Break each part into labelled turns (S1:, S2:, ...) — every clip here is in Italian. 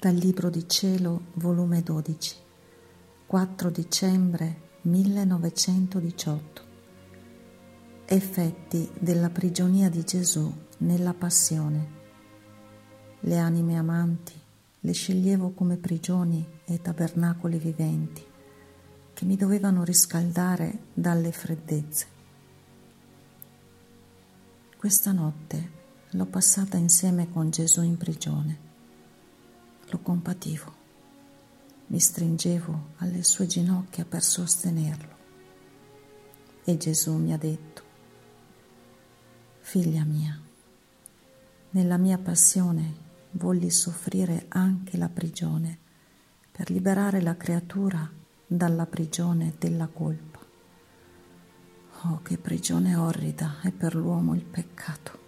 S1: Dal Libro di Cielo, volume 12, 4 dicembre 1918. Effetti della prigionia di Gesù nella passione. Le anime amanti le sceglievo come prigioni e tabernacoli viventi che mi dovevano riscaldare dalle freddezze. Questa notte l'ho passata insieme con Gesù in prigione compativo, mi stringevo alle sue ginocchia per sostenerlo. E Gesù mi ha detto, figlia mia, nella mia passione volli soffrire anche la prigione per liberare la creatura dalla prigione della colpa. Oh, che prigione orrida è per l'uomo il peccato.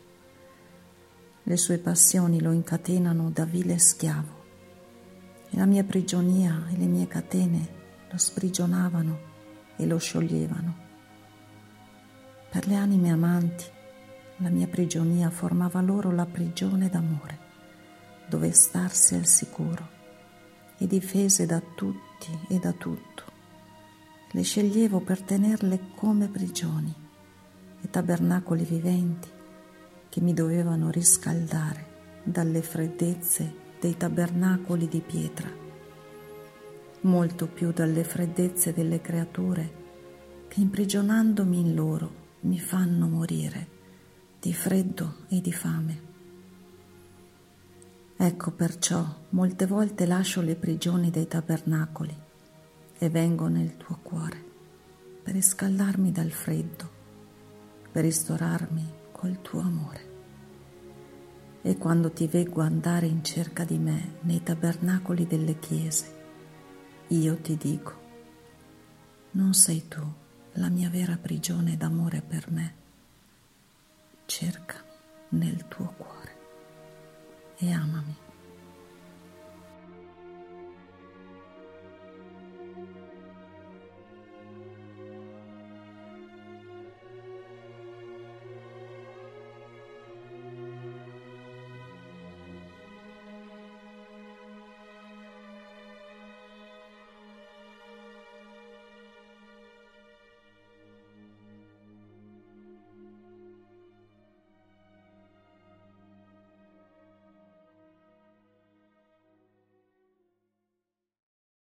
S1: Le sue passioni lo incatenano da vile schiavo e la mia prigionia e le mie catene lo sprigionavano e lo scioglievano. Per le anime amanti, la mia prigionia formava loro la prigione d'amore, dove starsi al sicuro e difese da tutti e da tutto. Le sceglievo per tenerle come prigioni e tabernacoli viventi che mi dovevano riscaldare dalle freddezze dei tabernacoli di pietra, molto più dalle freddezze delle creature che imprigionandomi in loro mi fanno morire di freddo e di fame. Ecco perciò molte volte lascio le prigioni dei tabernacoli e vengo nel tuo cuore per riscaldarmi dal freddo, per ristorarmi col tuo amore. E quando ti veggo andare in cerca di me nei tabernacoli delle chiese, io ti dico, non sei tu la mia vera prigione d'amore per me. Cerca nel tuo cuore e amami.